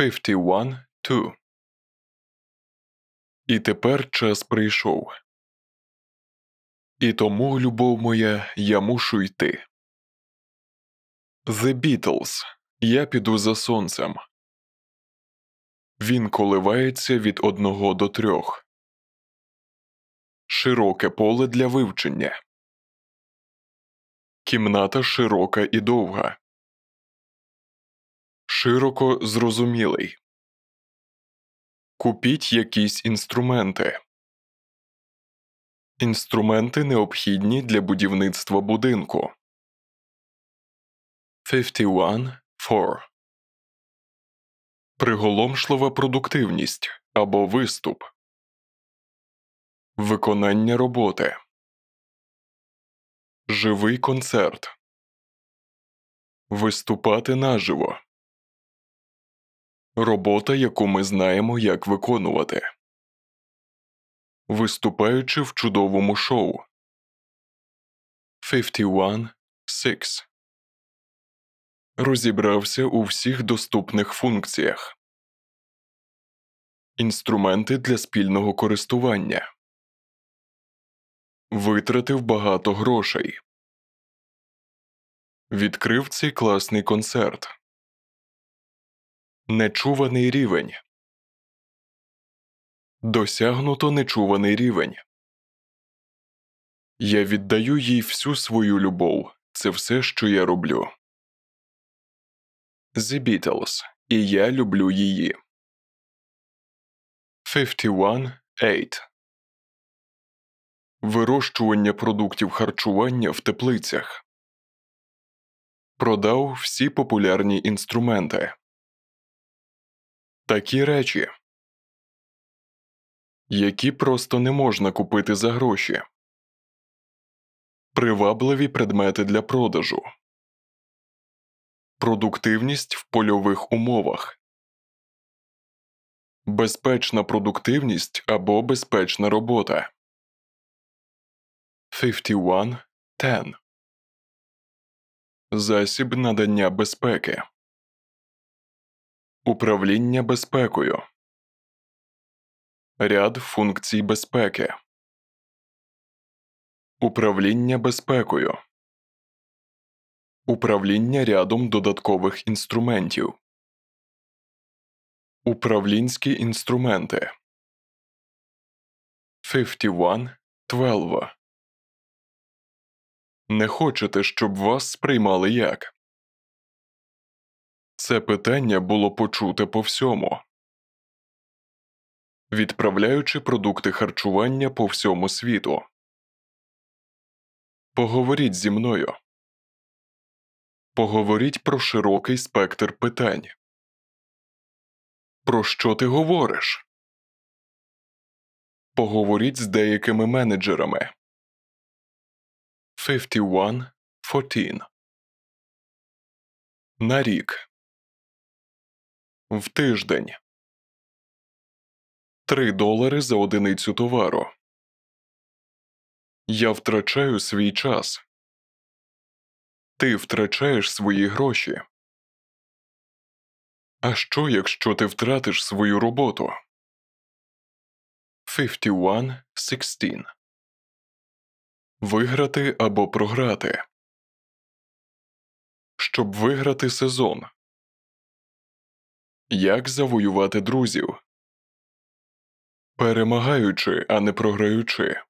51-2 І тепер час прийшов. І тому, любов моя, я мушу йти. The Beatles. Я піду за сонцем. Він коливається від одного до трьох. Широке поле для вивчення. Кімната широка і довга. Широко зрозумілий. Купіть якісь інструменти. Інструменти необхідні для будівництва будинку. 51-4 Приголомшлива продуктивність або виступ. Виконання роботи. Живий концерт. Виступати наживо. Робота, яку ми знаємо, як виконувати. Виступаючи в чудовому шоу. 51-6 Розібрався у всіх доступних функціях. Інструменти для спільного користування. Витратив багато грошей. Відкрив цей класний концерт. Нечуваний рівень. Досягнуто нечуваний рівень. Я віддаю їй всю свою любов. Це все, що я роблю. The Beatles. І я люблю її. 51.8 Вирощування продуктів харчування в теплицях. Продав всі популярні інструменти. Такі речі, які просто не можна купити за гроші. Привабливі предмети для продажу. Продуктивність в польових умовах. Безпечна продуктивність або безпечна робота. 51.10 Засіб надання безпеки. Управління безпекою. Ряд функцій безпеки. Управління безпекою. Управління рядом додаткових інструментів. Управлінські інструменти. 51.12 Не хочете, щоб вас сприймали як? Це питання було почуте по всьому. Відправляючи продукти харчування по всьому світу. Поговоріть зі мною. Поговоріть про широкий спектр питань. Про що ти говориш? Поговоріть з деякими менеджерами. 51.14 На рік. В тиждень. 3 долари за одиницю товару. Я втрачаю свій час. Ти втрачаєш свої гроші. А що, якщо ти втратиш свою роботу? 51.16 Виграти або програти. Щоб виграти сезон. Як завоювати друзів? Перемагаючи, а не програючи.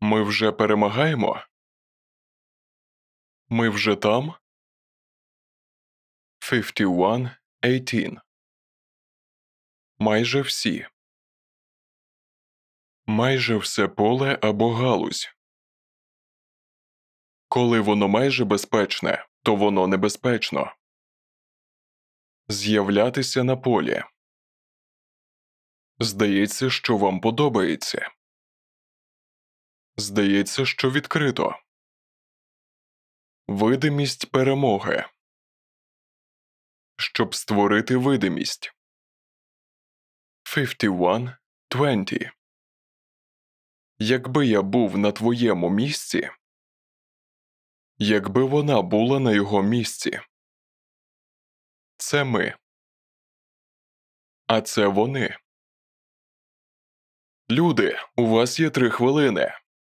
Ми вже перемагаємо? Ми вже там? 51.18 Майже всі. Майже все поле або галузь. Коли воно майже безпечне, то воно небезпечно. З'являтися на полі. Здається, що вам подобається. Здається, що відкрито. Видимість перемоги. Щоб створити видимість. 51.20 Якби я був на твоєму місці. Якби вона була на його місці. Це ми. А це вони. Люди. У вас є три хвилини.